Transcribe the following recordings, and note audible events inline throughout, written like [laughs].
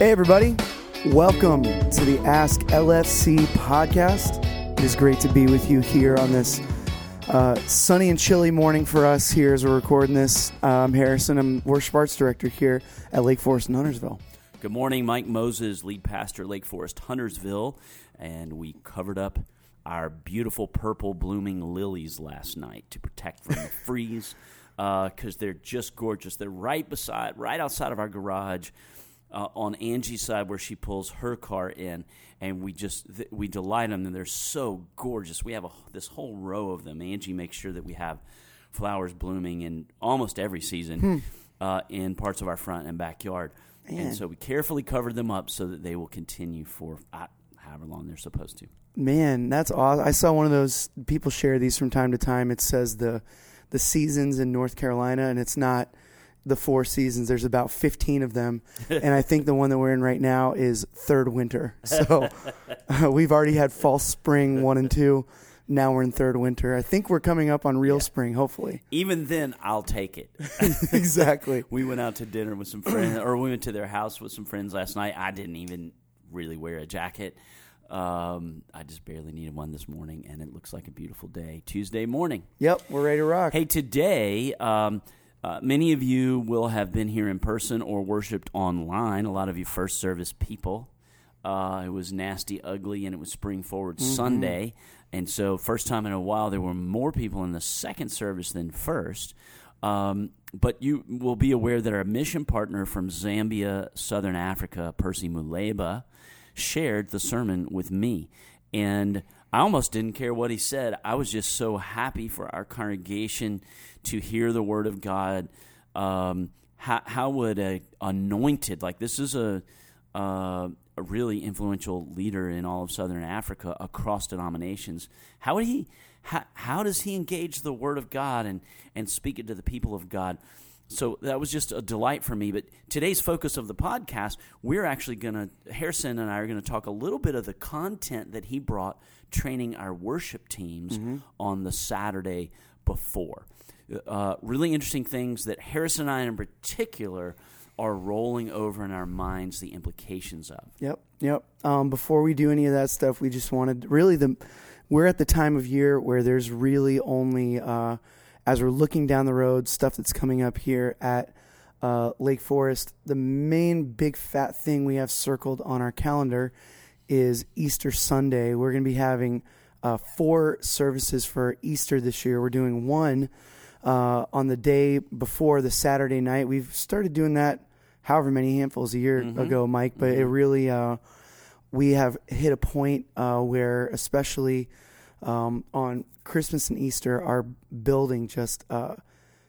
Hey, everybody. Welcome to the Ask LFC podcast. It is great to be with you here on this uh, sunny and chilly morning for us here as we're recording this. I'm Harrison. I'm Worship Arts Director here at Lake Forest in Huntersville. Good morning, Mike Moses, lead pastor, Lake Forest, Huntersville, and we covered up our beautiful purple blooming lilies last night to protect from the [laughs] freeze because uh, they're just gorgeous. They're right beside, right outside of our garage. Uh, on Angie's side, where she pulls her car in, and we just th- we delight them, and they're so gorgeous. We have a, this whole row of them. Angie makes sure that we have flowers blooming in almost every season hmm. uh, in parts of our front and backyard. Man. And so we carefully cover them up so that they will continue for uh, however long they're supposed to. Man, that's awesome. I saw one of those people share these from time to time. It says the the seasons in North Carolina, and it's not the four seasons. There's about 15 of them, [laughs] and I think the one that we're in right now is third winter. So [laughs] uh, we've already had false spring one and two now we're in third winter. I think we're coming up on real yeah. spring, hopefully. Even then, I'll take it. [laughs] exactly. we went out to dinner with some friends, or we went to their house with some friends last night. I didn't even really wear a jacket. Um, I just barely needed one this morning, and it looks like a beautiful day, Tuesday morning. Yep, we're ready to rock. Hey, today, um, uh, many of you will have been here in person or worshipped online. A lot of you first service people. Uh, it was nasty, ugly, and it was Spring Forward mm-hmm. Sunday. And so, first time in a while, there were more people in the second service than first. Um, but you will be aware that our mission partner from Zambia, Southern Africa, Percy Muleba, shared the sermon with me. And I almost didn't care what he said. I was just so happy for our congregation to hear the word of God. Um, how, how would a anointed, like this is a, uh, a really influential leader in all of Southern Africa across denominations. How would he? How, how does he engage the Word of God and and speak it to the people of God? So that was just a delight for me. But today's focus of the podcast, we're actually going to, Harrison and I are going to talk a little bit of the content that he brought training our worship teams mm-hmm. on the Saturday before. Uh, really interesting things that Harrison and I, in particular, are rolling over in our minds the implications of. Yep, yep. Um, before we do any of that stuff, we just wanted really the we're at the time of year where there's really only uh, as we're looking down the road stuff that's coming up here at uh, Lake Forest. The main big fat thing we have circled on our calendar is Easter Sunday. We're going to be having uh, four services for Easter this year. We're doing one. Uh, on the day before the Saturday night. We've started doing that however many handfuls a year mm-hmm. ago, Mike. But mm-hmm. it really, uh, we have hit a point uh, where, especially um, on Christmas and Easter, our building just uh,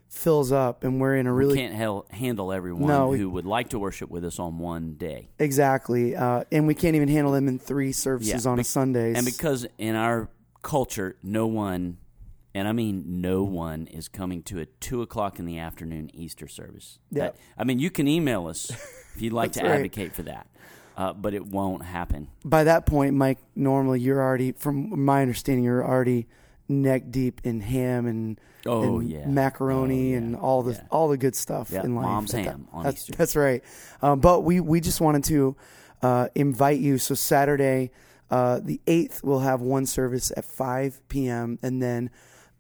fills up, and we're in a really we can't hel- handle everyone no, who would like to worship with us on one day. Exactly, uh, and we can't even handle them in three services yeah, on be- a Sunday. And because in our culture, no one and I mean no one is coming to a two o'clock in the afternoon Easter service. Yeah. That, I mean, you can email us if you'd like [laughs] to right. advocate for that, uh, but it won't happen. By that point, Mike, normally you're already, from my understanding, you're already neck deep in ham and, oh, and yeah. macaroni oh, yeah. and all the yeah. all the good stuff in life. Mom's ham that, on that's, Easter. That's right. Um, but we we just wanted to uh, invite you. So Saturday, uh, the eighth, we'll have one service at five p.m. and then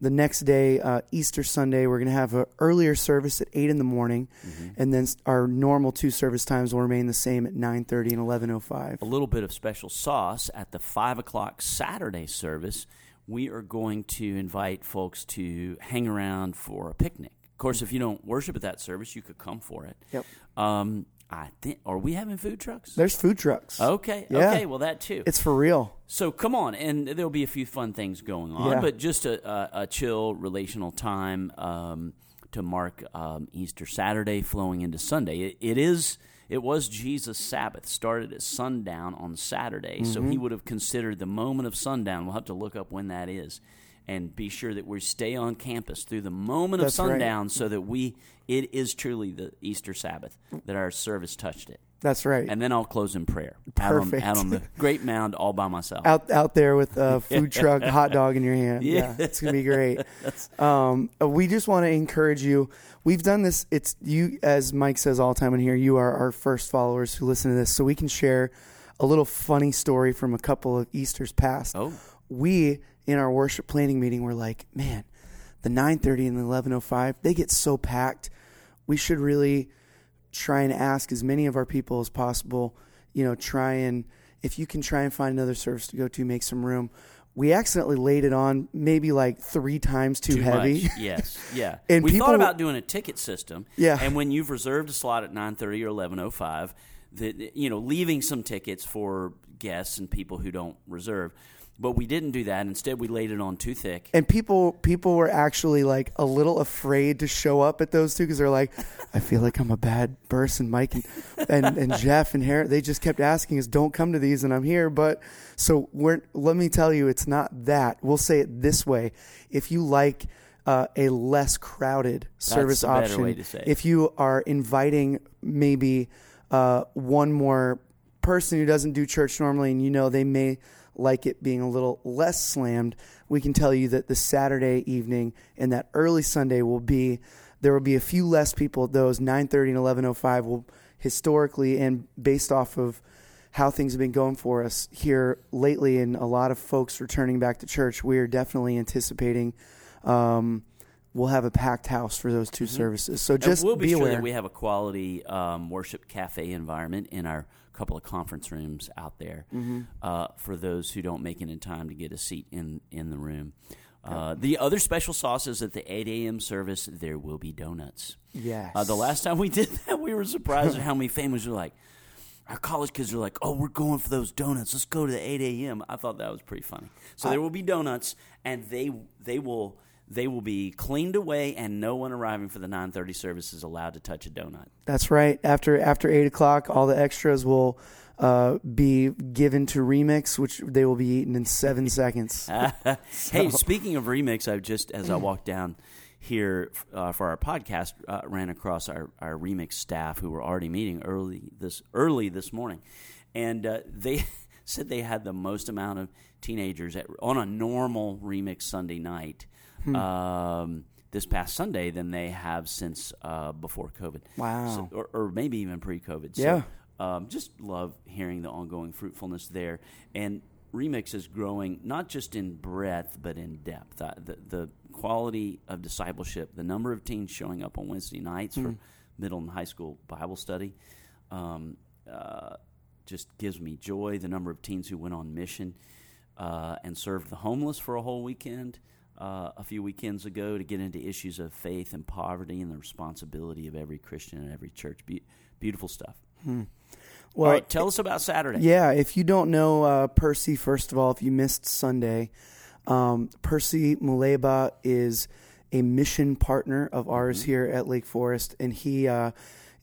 the next day, uh, Easter Sunday, we're going to have an earlier service at eight in the morning, mm-hmm. and then our normal two service times will remain the same at nine thirty and eleven oh five. A little bit of special sauce at the five o'clock Saturday service. We are going to invite folks to hang around for a picnic. Of course, if you don't worship at that service, you could come for it. Yep. Um, I think are we having food trucks? There's food trucks. Okay. Yeah. Okay. Well, that too. It's for real. So come on, and there'll be a few fun things going on, yeah. but just a, a, a, chill relational time um, to mark um, Easter Saturday flowing into Sunday. It, it is. It was Jesus' Sabbath, started at sundown on Saturday, mm-hmm. so he would have considered the moment of sundown. We'll have to look up when that is, and be sure that we stay on campus through the moment That's of right. sundown so that we it is truly the Easter Sabbath that our service touched it. That's right. And then I'll close in prayer. Out on, Perfect. out on the [laughs] great mound all by myself. out out there with a [laughs] food truck, hot dog in your hand. Yeah. Yeah, it's gonna be great. [laughs] Um, uh, we just want to encourage you. We've done this. It's you, as Mike says all the time in here. You are our first followers who listen to this, so we can share a little funny story from a couple of Easter's past. Oh. We in our worship planning meeting were like, man, the 9:30 and the 11:05 they get so packed. We should really try and ask as many of our people as possible. You know, try and if you can try and find another service to go to, make some room. We accidentally laid it on maybe like three times too, Too heavy. much. [laughs] Yes, yeah. And we people- thought about doing a ticket system. Yeah. And when you've reserved a slot at nine thirty or eleven oh five, that you know, leaving some tickets for guests and people who don't reserve. But we didn't do that. Instead, we laid it on too thick. and people people were actually like a little afraid to show up at those two because they're like, I feel like I'm a bad person. Mike and, and and Jeff and Harry, they just kept asking us, don't come to these, and I'm here. But so we're let me tell you, it's not that. We'll say it this way: if you like. Uh, a less crowded service option. way to say it. If you are inviting maybe uh, one more person who doesn't do church normally, and you know they may like it being a little less slammed, we can tell you that the Saturday evening and that early Sunday will be there will be a few less people. At those 9:30 and 11:05 will historically and based off of how things have been going for us here lately and a lot of folks returning back to church, we are definitely anticipating um, we'll have a packed house for those 2 services. So And just we'll be, be sure aware. that we have a quality um, worship cafe environment in our couple of conference rooms out there Mm-hmm. uh, for those who don't make it in time to get a seat in in the room. Uh, the other special sauce is at the 8 a.m. service. There will be donuts. yes. Uh, the last time we [laughs] did that, we were surprised at how many families were like, our college kids are like, oh, we're going for those donuts. Let's go to the 8 a.m. I thought that was pretty funny. So there will be donuts, and they they will they will be cleaned away, and no one arriving for the 9:30 service is allowed to touch a donut. That's right. After after eight o'clock, all the extras will uh, be given to Remix, which they will be eaten in seven [laughs] seconds. [laughs] Hey, speaking of remix, I just as I [clears throat] walked down here uh, for our podcast, uh, ran across our, our remix staff who were already meeting early this early this morning, and uh, [laughs] they said they had the most amount of teenagers at, on a normal remix Sunday night. Um, this past Sunday than they have since uh, before COVID. Wow. So- or, or maybe even pre-COVID. So, Yeah. um, just love hearing the ongoing fruitfulness there. And Remix is growing not just in breadth but in depth. Uh, the the quality of discipleship, the number of teens showing up on Wednesday nights for middle and high school Bible study, um, uh, just gives me joy. The number of teens who went on mission uh, and served the homeless for a whole weekend. Uh, a few weekends ago, to get into issues of faith and poverty and the responsibility of every Christian and every church. Be- beautiful stuff. Well, All right, tell us about Saturday. Yeah, if you don't know uh, Percy, first of all, if you missed Sunday, um, Percy Muleba is a mission partner of ours here at Lake Forest, and he uh,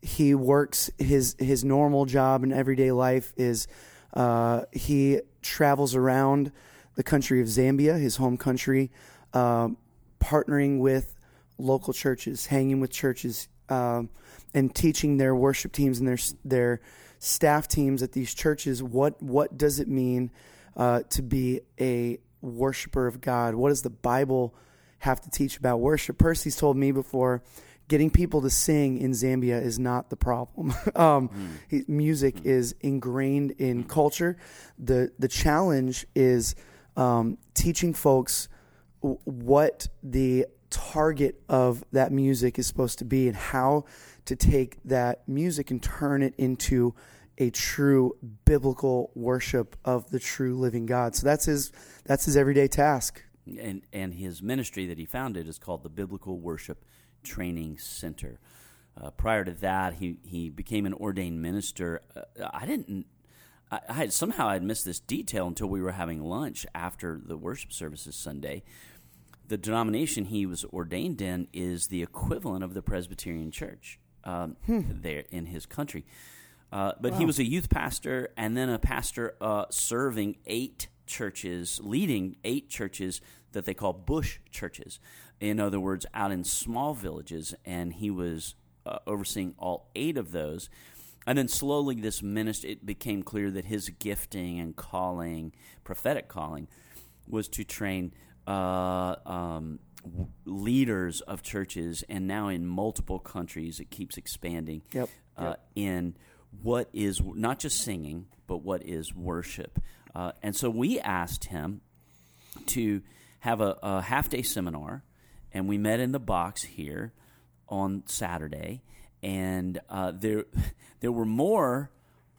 he works his his normal job in everyday life is uh, he travels around the country of Zambia, his home country, um, partnering with local churches, hanging with churches, um, and teaching their worship teams and their their staff teams at these churches what what does it mean uh, to be a worshiper of God? What does the Bible have to teach about worship? Percy's told me before. Getting people to sing in Zambia is not the problem. [laughs] um, he, music is ingrained in culture. the The challenge is um, teaching folks what the target of that music is supposed to be and how to take that music and turn it into a true biblical worship of the true living God. So that's his that's his everyday task. And, and his ministry that he founded is called the Biblical Worship Training Center. Uh, prior to that, he, he became an ordained minister. Uh, I didn't. I, I had, somehow I had missed this detail until we were having lunch after the worship services Sunday. The denomination he was ordained in is the equivalent of the Presbyterian Church um, there in his country. Uh, but he was a youth pastor and then a pastor uh, serving eight churches, leading eight churches that they call bush churches. In other words, out in small villages, and he was uh, overseeing all eight of those. And then slowly, this ministry, it became clear that his gifting and calling, prophetic calling, was to train uh, um, leaders of churches, and now in multiple countries, it keeps expanding. Yep. Uh, Yep. In what is not just singing, but what is worship. Uh, and so we asked him to have a, a half day seminar, and we met in the box here on Saturday, and uh, there [laughs] there were more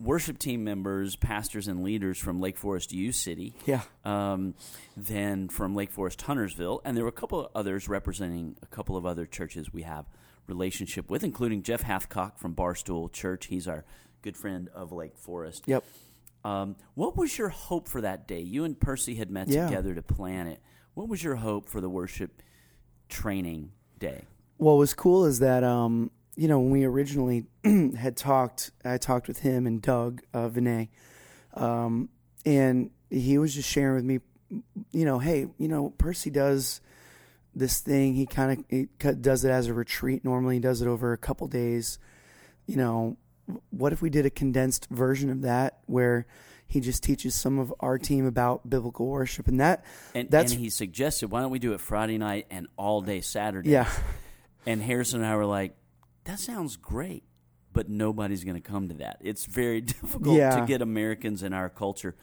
worship team members, pastors, and leaders from Lake Forest U City Yeah. um, than from Lake Forest Huntersville, and there were a couple of others representing a couple of other churches we have relationship with, including Jeff Hathcock from Barstool Church. He's our good friend of Lake Forest. Yep. Um, what was your hope for that day? You and Percy had met Yeah. together to plan it. What was your hope for the worship training day? what was cool is that um, you know when we originally [clears throat] had talked, I talked with him and Doug uh, Vinay, um, and he was just sharing with me, you know, hey, you know, Percy does this thing. He kind of does it as a retreat. Normally, he does it over a couple days. You know, what if we did a condensed version of that where he just teaches some of our team about biblical worship and that And, That's- and he suggested, why don't we do it Friday night and all day Saturday? yeah And Harrison and I were like, that sounds great, but nobody's going to come to that. It's very [laughs] difficult Yeah. to get Americans in our culture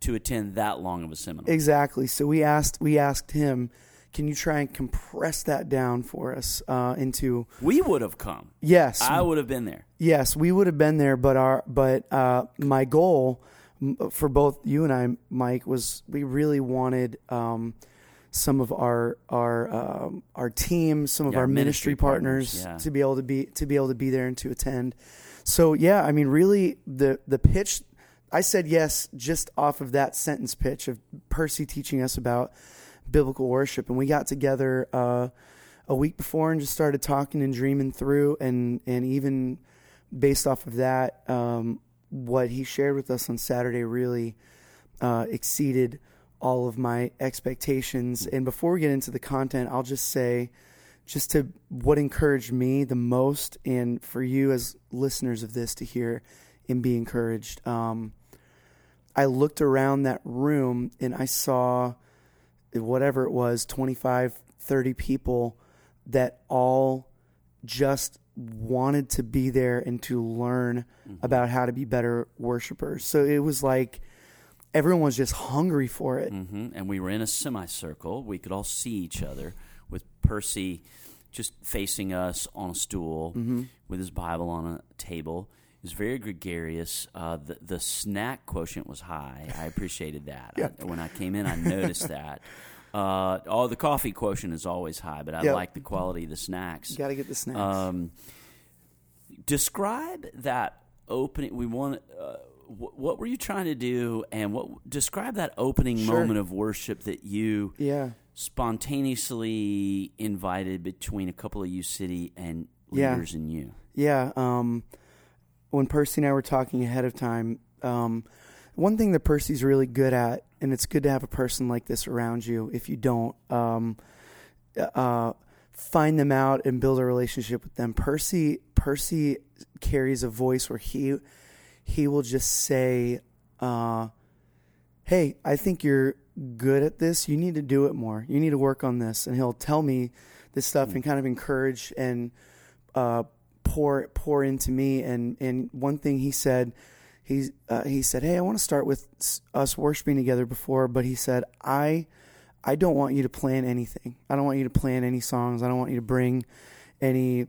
to attend that long of a seminar. Exactly. So we asked we asked him, can you try and compress that down for us uh, into we would have come. yes, I would have been there. yes, we would have been there. But our but uh, my goal for both you and I, Mike, was we really wanted. Um, some of our our um, our team, some of Yeah, our ministry, ministry partners, partners, yeah. to be able to be to be able to be there and to attend. So yeah, I mean, really, the the pitch. I said yes just off of that sentence pitch of Percy teaching us about biblical worship, and we got together uh, a week before and just started talking and dreaming through, and and even based off of that, um, what he shared with us on Saturday really uh, exceeded all of my expectations. And before we get into the content, I'll just say, just to what encouraged me the most, and for you as listeners of this to hear and be encouraged. Um, I looked around that room and I saw whatever it was 25, 30 people that all just wanted to be there and to learn about how to be better worshipers. So it was like everyone was just hungry for it. hmm And we were in a semicircle. We could all see each other with Percy just facing us on a stool Mm-hmm. with his Bible on a table. He was very gregarious. Uh, the, the snack quotient was high. I appreciated that. [laughs] Yeah. I- when I came in, I noticed [laughs] that. Uh, oh, the coffee quotient is always high, but I Yep. like the quality of the snacks. Got to get the snacks. Um, describe that opening. We want. Uh, what were you trying to do, and what describe that opening Sure. moment of worship that you yeah. spontaneously invited between a couple of U City and Yeah. leaders and you. Yeah. Um, when Percy and I were talking ahead of time, um, one thing that Percy's really good at, and it's good to have a person like this around you. If you don't, um, uh, find them out and build a relationship with them. Percy, Percy carries a voice where he he will just say, uh, "Hey, I think you're good at this. You need to do it more. You need to work on this." And he'll tell me this stuff and kind of encourage and uh, pour pour into me. And and one thing he said, he uh, he said, "Hey, I want to start with us worshiping together before," but he said, "I I don't want you to plan anything. I don't want you to plan any songs. I don't want you to bring any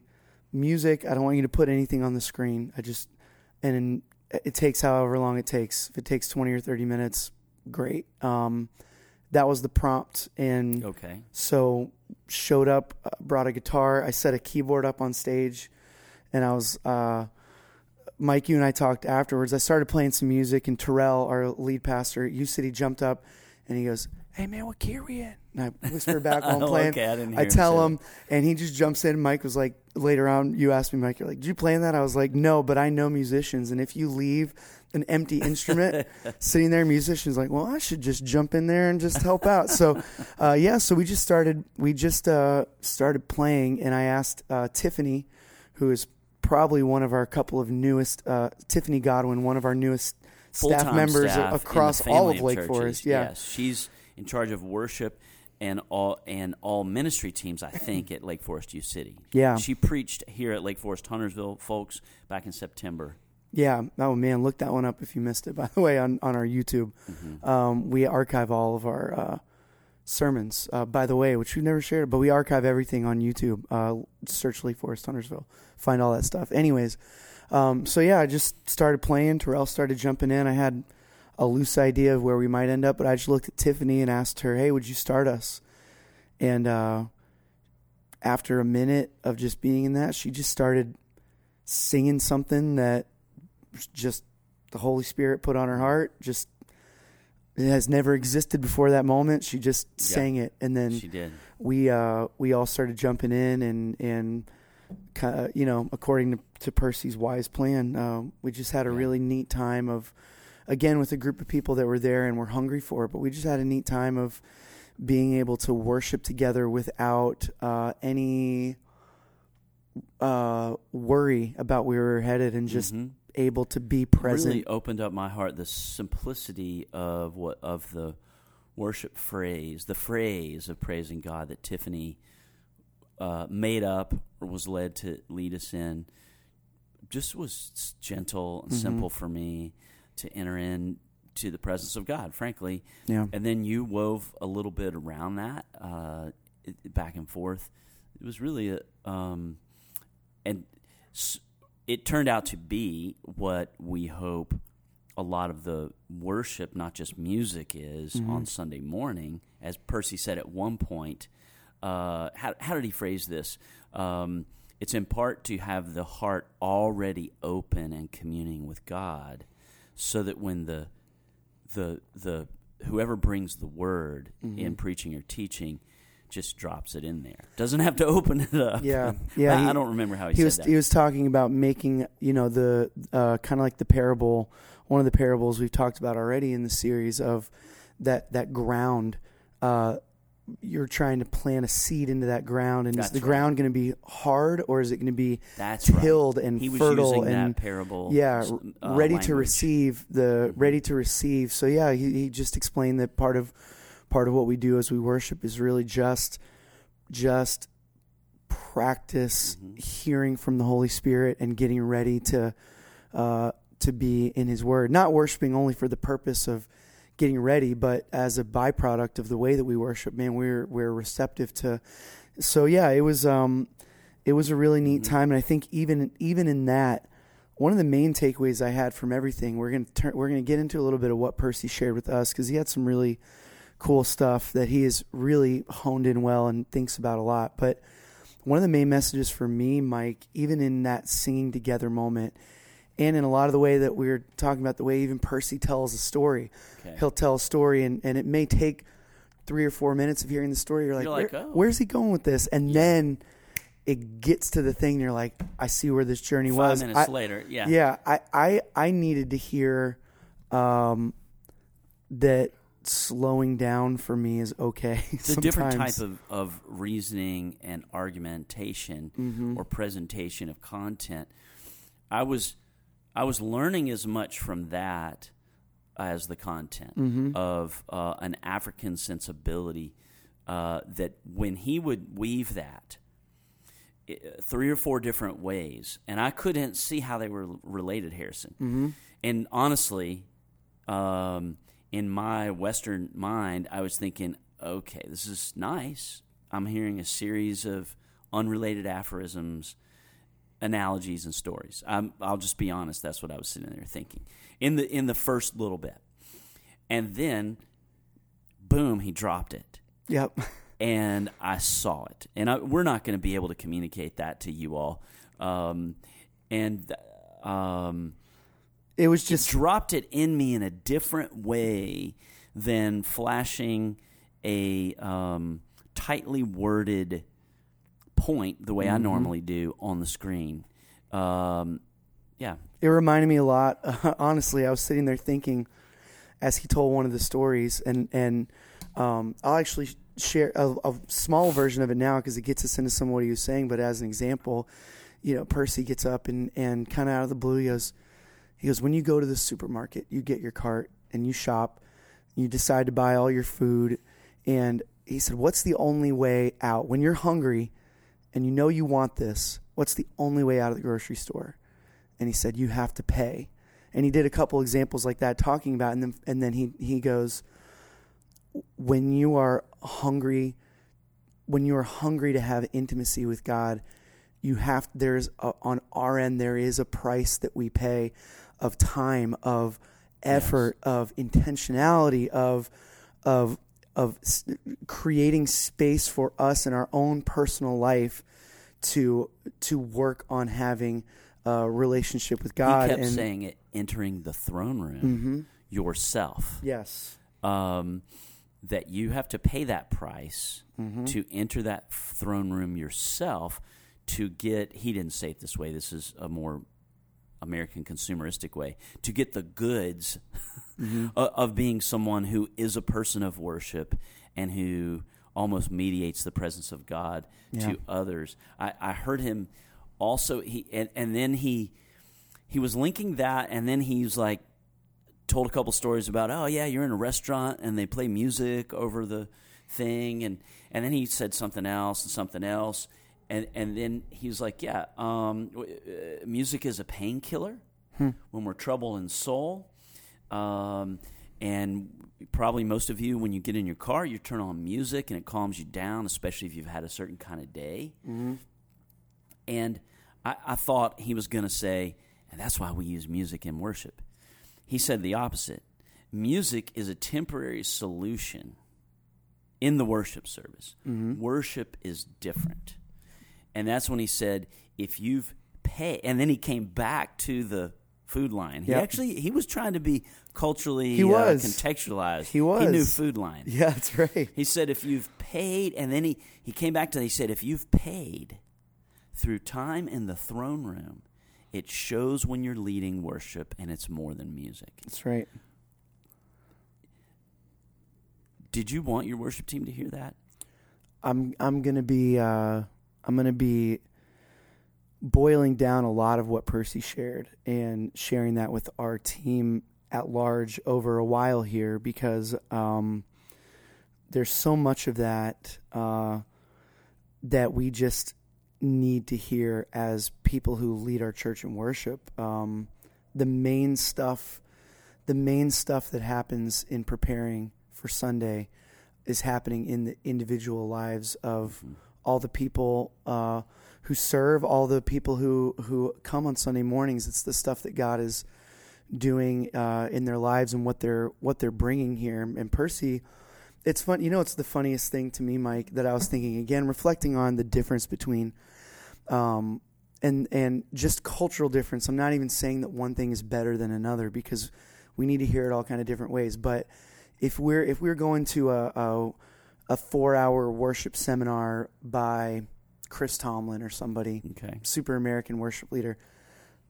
music. I don't want you to put anything on the screen. I just and it takes however long it takes. If it takes twenty or thirty minutes, great." Um, that was the prompt, and Okay. so showed up, uh, brought a guitar. I set a keyboard up on stage, and I was uh, Mike. You and I talked afterwards. I started playing some music, and Terrell, our lead pastor at U City, jumped up and he goes, "Hey man, what key are we in?" And I whisper [laughs] back while I'm playing. okay, I didn't I tell say him, and he just jumps in. Mike was like, later on, you asked me, Mike, you're like, "Did you play in that?" I was like, "No, but I know musicians, and if you leave an empty instrument [laughs] sitting there, musicians like, well, I should just jump in there and just help out." So, [laughs] uh, yeah, so we just started. We just uh, started playing, and I asked uh, Tiffany, who is probably one of our couple of newest, uh, Tiffany Godwin, one of our newest staff Full-time members staff across all of Lake churches. Forest. Yeah. Yes, she's in charge of worship and all and all ministry teams. I think at Lake Forest U City. Yeah. she preached here at Lake Forest Huntersville, folks, back in September. Yeah. Oh man, look that one up if you missed it. By the way, on on our YouTube, um, we archive all of our uh, sermons. Uh, by the way, which we never shared, but we archive everything on YouTube. Uh, search Lake Forest Huntersville, find all that stuff. Anyways, um, so yeah, I just started playing. Terrell started jumping in. I had a loose idea of where we might end up, but I just looked at Tiffany and asked her, "Hey, would you start us?" And uh, after a minute of just being in that, she just started singing something that just the Holy Spirit put on her heart. Just it has never existed before that moment. She just Yeah. sang it, and then She did. we uh, we all started jumping in, and and kind of, you know, according to, to Percy's wise plan, uh, we just had a Yeah. really neat time of again with a group of people that were there and were hungry for it. But we just had a neat time of being able to worship together without uh, any uh, worry about where we were headed, and just Mhm. able to be present. really opened up my heart the simplicity of what of the worship phrase the phrase of praising god that tiffany uh, made up or was led to lead us in just was gentle and Mhm. simple for me to enter in to the presence of god frankly yeah, and then you wove a little bit around that uh, it- back and forth. It was really a, um, and s- it turned out to be what we hope a lot of the worship, not just music, is Mhm. on Sunday morning. As Percy said at one point, uh, how, how did he phrase this? Um, it's in part to have the heart already open and communing with God, so that when the the the whoever brings the word in preaching or teaching just drops it in there. Doesn't have to [laughs] open it up. Yeah, yeah, I, he- I don't remember how he, he said was that. he was talking about making you know the uh, kind of like the parable one of the parables we've talked about already in the series of that that ground uh, you're trying to plant a seed into that ground and is the right. ground going to be hard or is it going to be That's tilled right. and he was fertile and parable. yeah uh, ready to receive the ready to receive so yeah he, he just explained that part of part of what we do as we worship is really just just practice Mhm. hearing from the holy spirit and getting ready to uh, to be in his word not worshiping only for the purpose of getting ready but as a byproduct of the way that we worship man we're we're receptive to so yeah it was um it was a really neat Mhm. time and i think even even in that one of the main takeaways I had from everything, we're gonna turn, we're gonna get into a little bit of what Percy shared with us because he had some really cool stuff that he has really honed in well and thinks about a lot. But one of the main messages for me, Mike, even in that singing together moment, and in a lot of the way that we are talking about, the way even Percy tells a story, Okay. he'll tell a story, and, and it may take three or four minutes of hearing the story. You're like, You're like, "Where- "Oh." where's he going with this? And then it gets to the thing, and you're like, I see where this journey Five was. minutes I- later, yeah, yeah, I, I, I needed to hear um, that slowing down for me is okay. [laughs] It's a different type of, of reasoning and argumentation Mhm. or presentation of content. I was I was learning as much from that as the content Mhm. of uh, an African sensibility uh, that when he would weave that i- three or four different ways, and I couldn't see how they were related, Harrison. Mhm. And honestly, um, in my Western mind, I was thinking, okay, this is nice. I'm hearing a series of unrelated aphorisms, analogies, and stories. I'm, I'll just be honest. That's what I was sitting there thinking in the in the first little bit, and then, boom, he dropped it Yep. [laughs] and I saw it. And I, we're not going to be able to communicate that to you all. Um, and um, It was just just dropped it in me in a different way than flashing a um, tightly worded point the way I normally do on the screen. Um, yeah, It reminded me a lot. [laughs] honestly, I was sitting there thinking as he told one of the stories, and and um, I'll actually share a, a small version of it now because it gets us into some of what he was saying. But as an example, you know, Percy gets up and and kind of out of the blue, he goes, he goes, when you go to the supermarket, you get your cart and you shop, you decide to buy all your food, and he said, what's the only way out when you're hungry, and you know you want this? What's the only way out of the grocery store? and he said you have to pay and he did a couple examples like that talking about and then and then he he goes when you are hungry when you are hungry to have intimacy with God you have there's a, on our end there is a price that we pay of time of effort of intentionality of of of creating space for us in our own personal life to to work on having a relationship with God he kept and saying it, entering the throne room yourself. yes um, that you have to pay that price Mm-hmm. to enter that throne room yourself to get he didn't say it this way this is a more american consumeristic way to get the goods [laughs] Mm-hmm. of being someone who is a person of worship and who almost mediates the presence of god Yeah. to others I, I heard him also he and, and then he he was linking that and then he's like told a couple stories about oh yeah you're in a restaurant and they play music over the thing and and then he said something else and something else and and then he was like yeah um, uh, music is a painkiller when we're troubled in soul um, and probably most of you when you get in your car you turn on music and it calms you down especially if you've had a certain kind of day and I, I thought he was going to say, and that's why we use music in worship. He said the opposite. Music is a temporary solution in the worship service. Worship is different. And that's when he said, if you've paid, and then he came back to the food line. He Yep. actually, he was trying to be culturally He was. Uh, contextualized. He was. He knew food line. [laughs] yeah that's right He said, if you've paid, and then he, he came back to, he said, if you've paid through time in the throne room, it shows when you're leading worship and it's more than music. that's right Did you want your worship team to hear that? I'm I'm gonna be uh, I'm gonna be boiling down a lot of what Percy shared and sharing that with our team at large over a while here because um, there's so much of that uh, that we just need to hear as people who lead our church and worship. Um, the main stuff, the main stuff that happens in preparing for Sunday is happening in the individual lives of all the people uh, who serve, all the people who who come on Sunday mornings. It's the stuff that God is doing uh, in their lives and what they're what they're bringing here. And Percy, it's fun. You know, it's the funniest thing to me, Mike, that I was thinking again, reflecting on the difference between. Um, and and just cultural difference. I'm not even saying that one thing is better than another because we need to hear it all kind of different ways. But if we're if we're going to a a, a four hour worship seminar by Chris Tomlin or somebody, Okay. super American worship leader,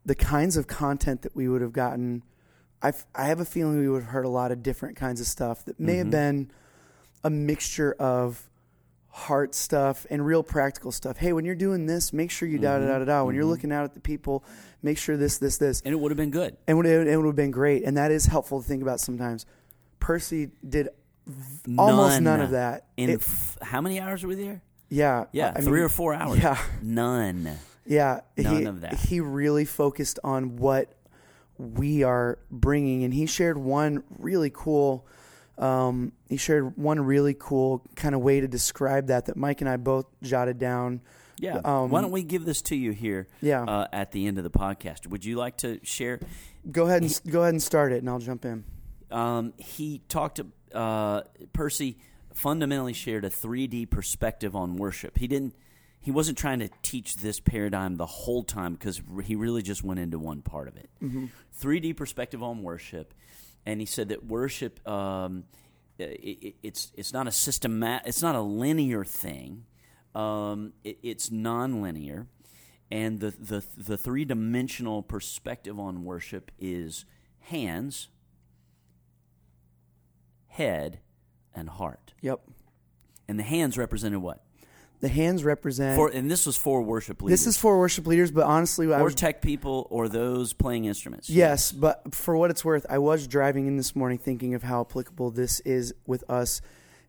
the kinds of content that we would have gotten, I I have a feeling we would have heard a lot of different kinds of stuff that may have Mhm. been a mixture of heart stuff and real practical stuff. Hey, when you're doing this, make sure you da da da da da. When you're Mhm. looking out at the people, make sure this this this. And it would have been good. And it would have been great. And that is helpful to think about sometimes. Percy did almost none of that. In It- f- how many hours were we there? yeah, Yeah, I three mean, or four hours. Yeah, None. yeah. None he, of that. He really focused on what we are bringing, and he shared one really cool. Um, he shared one really cool kind of way to describe that that Mike and I both jotted down. Yeah. Um, Why don't we give this to you here Yeah, uh, at the end of the podcast? Would you like to share? go ahead and go ahead and start it, and I'll jump in. Um, he talked uh, Percy. Fundamentally, shared a 3D perspective on worship. He didn't. He wasn't trying to teach this paradigm the whole time because he really just went into one part of it. 3D perspective on worship, and he said that worship um, it, it, it's it's not a systemat it's not a linear thing. Um, it, it's nonlinear, and the the the three dimensional perspective on worship is hands, head, and heart. Yep. And the hands represented what? The hands represent. For and this was for worship leaders. this is for worship leaders, but honestly, I or was tech people or those playing instruments. Yes, but for what it's worth, I was driving in this morning thinking of how applicable this is with us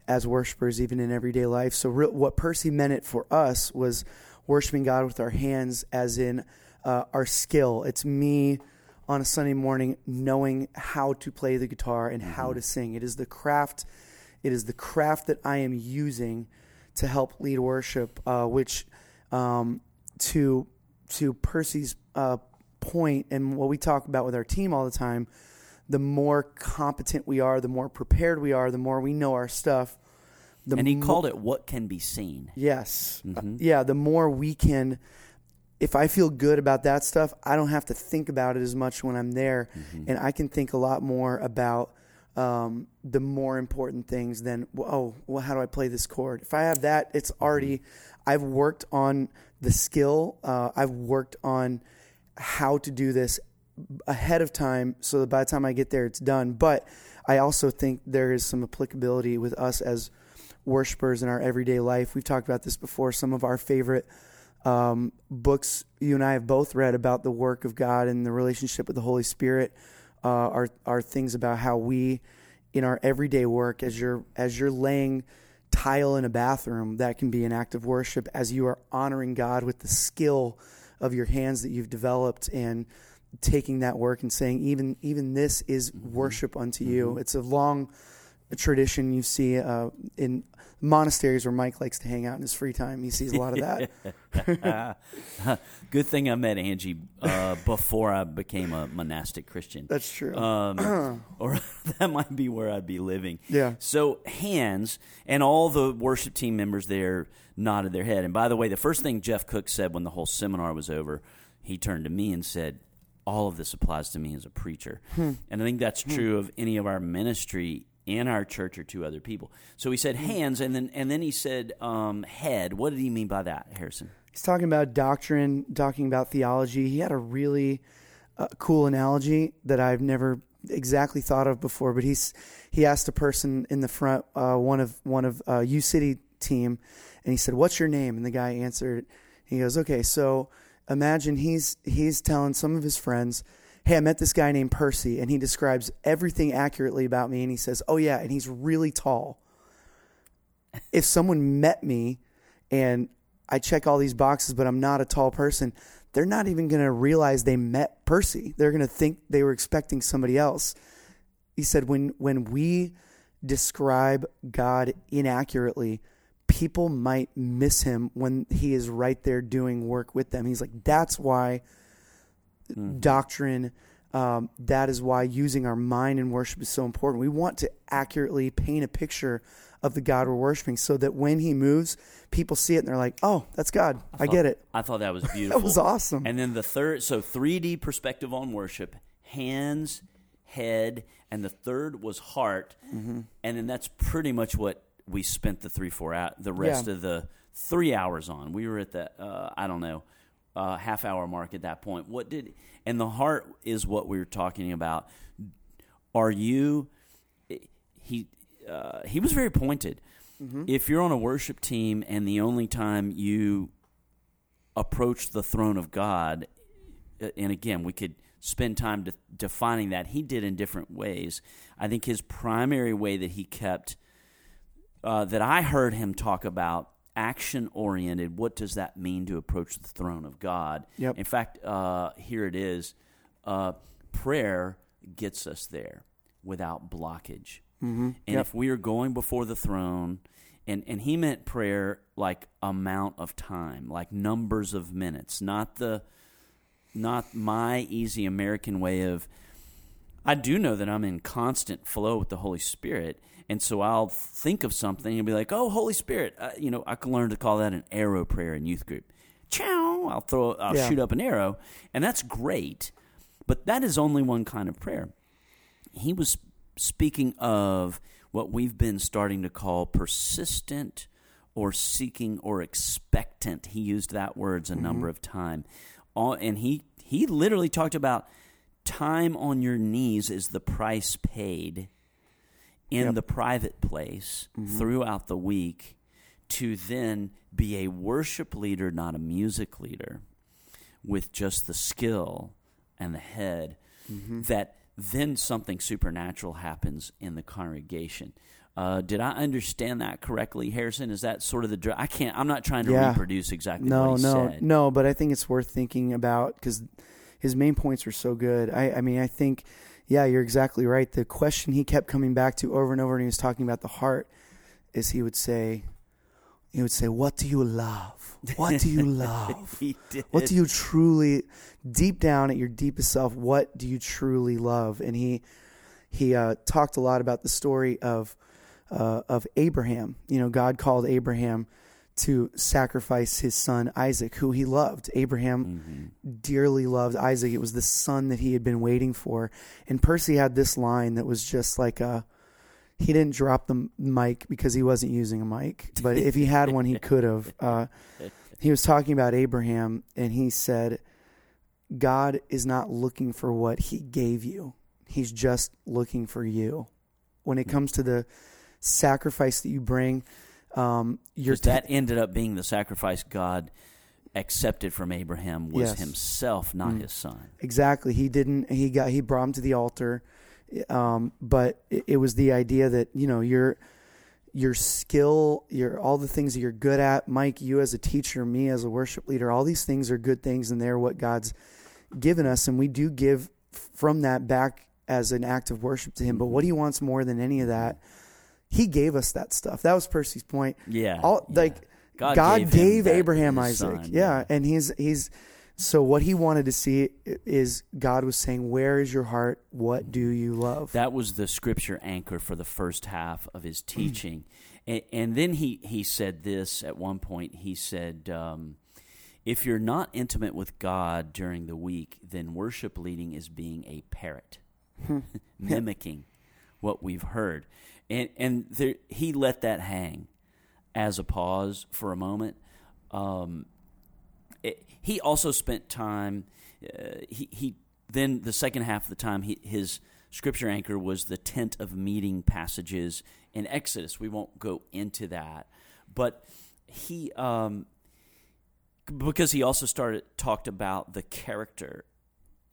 as worshipers, even in everyday life. So, re- what Percy meant it for us was worshiping God with our hands, as in uh, our skill. It's me on a Sunday morning knowing how to play the guitar and how to sing. It is the craft. It is the craft that I am using to help lead worship, uh, which um, to to Percy's uh, point and what we talk about with our team all the time, the more competent we are, the more prepared we are, the more we know our stuff. The And he mo- called it what can be seen. yes, Uh, Mhm. yeah. The more we can, if I feel good about that stuff, I don't have to think about it as much when I'm there, and I can think a lot more about um, the more important things than oh, well, how do I play this chord? If I have that, it's already. I've worked on the skill. Uh, I've worked on how to do this ahead of time, so that by the time I get there, it's done. But I also think there is some applicability with us as worshipers in our everyday life. We've talked about this before. Some of our favorite um, books you and I have both read about the work of God and the relationship with the Holy Spirit uh, are are things about how we, in our everyday work, as you're as you're laying tile in a bathroom, that can be an act of worship as you are honoring God with the skill of your hands that you've developed and taking that work and saying even even this is worship unto you. It's a long tradition you see uh, in monasteries where Mike likes to hang out in his free time. He sees a lot of that. [laughs] Good thing I met Angie uh, before I became a monastic Christian. That's true. Um, [clears throat] or [laughs] that might be where I'd be living. Yeah. So hands and all the worship team members there nodded their head. And by the way, the first thing Jeff Cook said when the whole seminar was over, he turned to me and said, "All of this applies to me as a preacher." Hmm. And I think that's true of any of our ministry in our church or to other people. So he said hands, and then and then he said um, head. What did he mean by that, Harrison? He's talking about doctrine, talking about theology. He had a really uh, cool analogy that I've never exactly thought of before. But he's he asked a person in the front, uh, one of one of uh, U City team, and he said, "What's your name?" And the guy answered. He goes, "Okay, so imagine he's he's telling some of his friends." Hey, I met this guy named Percy, and he describes everything accurately about me. And he says, "Oh yeah, and he's really tall." if someone met me and I check all these boxes, but I'm not a tall person, they're not even going to realize they met Percy. They're going to think they were expecting somebody else. He said, when, when we describe God inaccurately, people might miss him when he is right there doing work with them. He's like, that's why doctrine. Um, that is why using our mind in worship is so important. We want to accurately paint a picture of the God we're worshiping so that when he moves, people see it and they're like, oh, that's God. I, get it. I thought that was beautiful. [laughs] That was awesome. And then the third, so 3D perspective on worship, hands, head, and the third was heart. Mm-hmm. And then that's pretty much what we spent the three, four out, the rest Yeah. of the three hours on. We were at the, uh, I don't know, uh, half hour mark at that point. What did, and the heart is what we were talking about. Are you, he, uh, he was very pointed. If you're on a worship team and the only time you approach the throne of God, uh, and again, we could spend time de- defining that. He did in different ways. I think his primary way that he kept, uh, that I heard him talk about, action oriented. What does that mean to approach the throne of God? Yep. In fact, uh, here it is uh, prayer gets us there without blockage. Mm-hmm. And Yep. if we are going before the throne, and, and he meant prayer like amount of time, like numbers of minutes, not the not my easy American way of I do know that I'm in constant flow with the Holy Spirit, and so I'll think of something and be like, "Oh, Holy Spirit!" Uh, you know, I can learn to call that an arrow prayer in youth group. Chow! I'll throw, I'll Yeah. shoot up an arrow, and that's great. But that is only one kind of prayer. He was speaking of what we've been starting to call persistent or seeking or expectant. He used that words a Mm-hmm. number of times. And he, he literally talked about time on your knees is the price paid in Yep. the private place throughout the week to then be a worship leader, not a music leader, with just the skill and the head, that then something supernatural happens in the congregation. Uh, did I understand that correctly, Harrison? Is that sort of the? I can't. I'm not trying to Yeah. reproduce exactly no, what he no, said. no. But I think it's worth thinking about because his main points were so good. I, I mean, I think, yeah, you're exactly right. The question he kept coming back to over and over, and he was talking about the heart, is he would say, he would say, "What do you love? What do you [laughs] love? What do you truly, deep down at your deepest self, what do you truly love?" And he he uh, talked a lot about the story of uh, of Abraham. You know, God called Abraham to sacrifice his son Isaac, who he loved. Abraham dearly loved Isaac. It was the son that he had been waiting for. And Percy had this line that was just like a. He didn't drop the mic because he wasn't using a mic, but if he had one, he [laughs] could have. Uh, he was talking about Abraham, and he said, "God is not looking for what He gave you; He's just looking for you." When it comes to the sacrifice that you bring, um, your 'Cause that ended up being the sacrifice God accepted from Abraham was Yes. himself, not Mm. his son. Exactly. He didn't. He got. He brought him to the altar, um, but it, it was the idea that you know your your skill, your all the things that you're good at. Mike, you as a teacher, me as a worship leader, all these things are good things, and they're what God's given us, and we do give from that back as an act of worship to Him. But what He wants more than any of that, He gave us that stuff. That was Percy's point. Yeah. All yeah. like God God, gave gave, Abraham Isaac. son, yeah. yeah. and he's he's so what he wanted to see is God was saying, "Where is your heart? What do you love?" That was the scripture anchor for the first half of his Mm. teaching. and, and then he, he said this at one point. He said, um, If you're not intimate with God during the week, then worship leading is being a parrot, [laughs] mimicking what we've heard. And, and there, he let that hang as a pause for a moment. Um, it, he also spent time. Uh, he he then the second half of the time he, his scripture anchor was the tent of meeting passages in Exodus. We won't go into that, but he um, because he also started talked about the character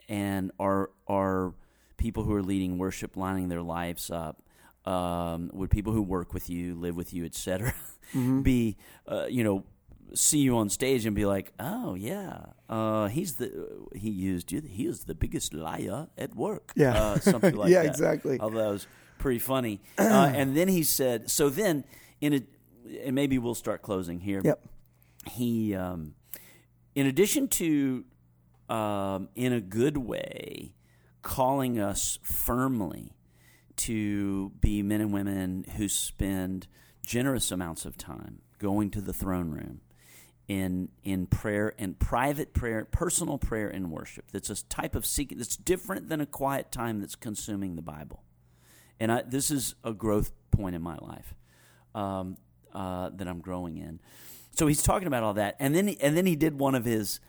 and our our people who are leading worship lining their lives up. Um, would people who work with you, live with you, etc., [laughs] be uh, you know see you on stage and be like, "Oh yeah, uh, he's the he used you. He is the biggest liar at work." Yeah. uh, something [laughs] like Yeah, that. Yeah, exactly. Although that was pretty funny. [clears throat] Uh, and then he said, "So then, in a, and maybe we'll start closing here." Yep. He, um, in addition to, um, in a good way, calling us firmly to be men and women who spend generous amounts of time going to the throne room in in prayer and private prayer, personal prayer and worship. That's a type of seeking that's different than a quiet time that's consuming the Bible. And I, this is a growth point in my life um, uh, that I'm growing in. So he's talking about all that, and then he, and then he did one of his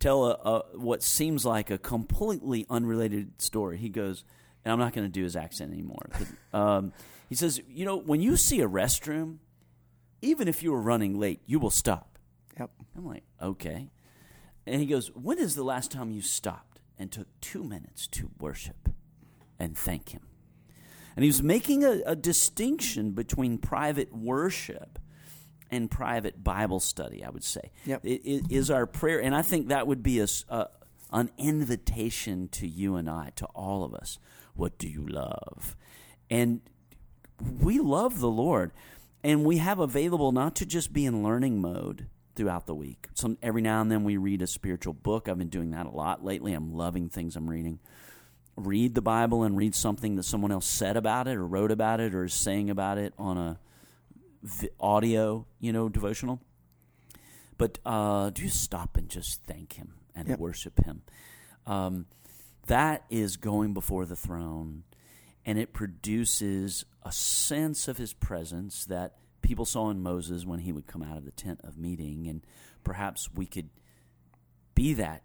tell a, a what seems like a completely unrelated story. He goes, and I'm not going to do his accent anymore. Um, he says, you know, when you see a restroom, even if you were running late, you will stop. Yep. I'm like, okay. And he goes, when is the last time you stopped and took two minutes to worship and thank him? And he was making a, a distinction between private worship and private Bible study, I would say. Yep. It, it is our prayer. And I think that would be a, a- an invitation to you and I, to all of us. What do you love? And we love the Lord, and we have available not to just be in learning mode throughout the week. Some every now and then we read a spiritual book. I've been doing that a lot lately. I'm loving things I'm reading. Read the Bible and read something that someone else said about it, or wrote about it, or is saying about it on a audio, you know, devotional. But uh, do you stop and just thank Him and Yep. worship Him. Um, that is going before the throne and it produces a sense of his presence that people saw in Moses when he would come out of the tent of meeting. And perhaps we could be that.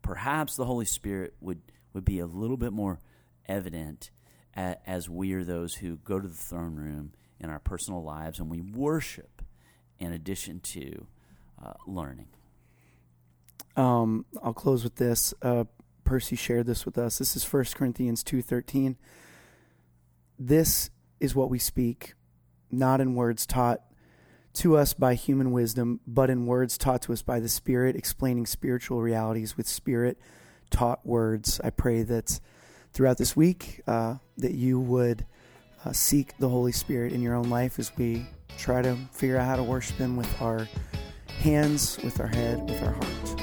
Perhaps the Holy Spirit would, would be a little bit more evident as we are those who go to the throne room in our personal lives and we worship in addition to uh, learning. Um, I'll close with this. Uh, Percy shared this with us. This is 1 Corinthians 2:13. This is what we speak, not in words taught to us by human wisdom, but in words taught to us by the Spirit, explaining spiritual realities with Spirit taught words. I pray that throughout this week uh, that you would uh, seek the Holy Spirit in your own life as we try to figure out how to worship Him with our hands, with our head, with our heart.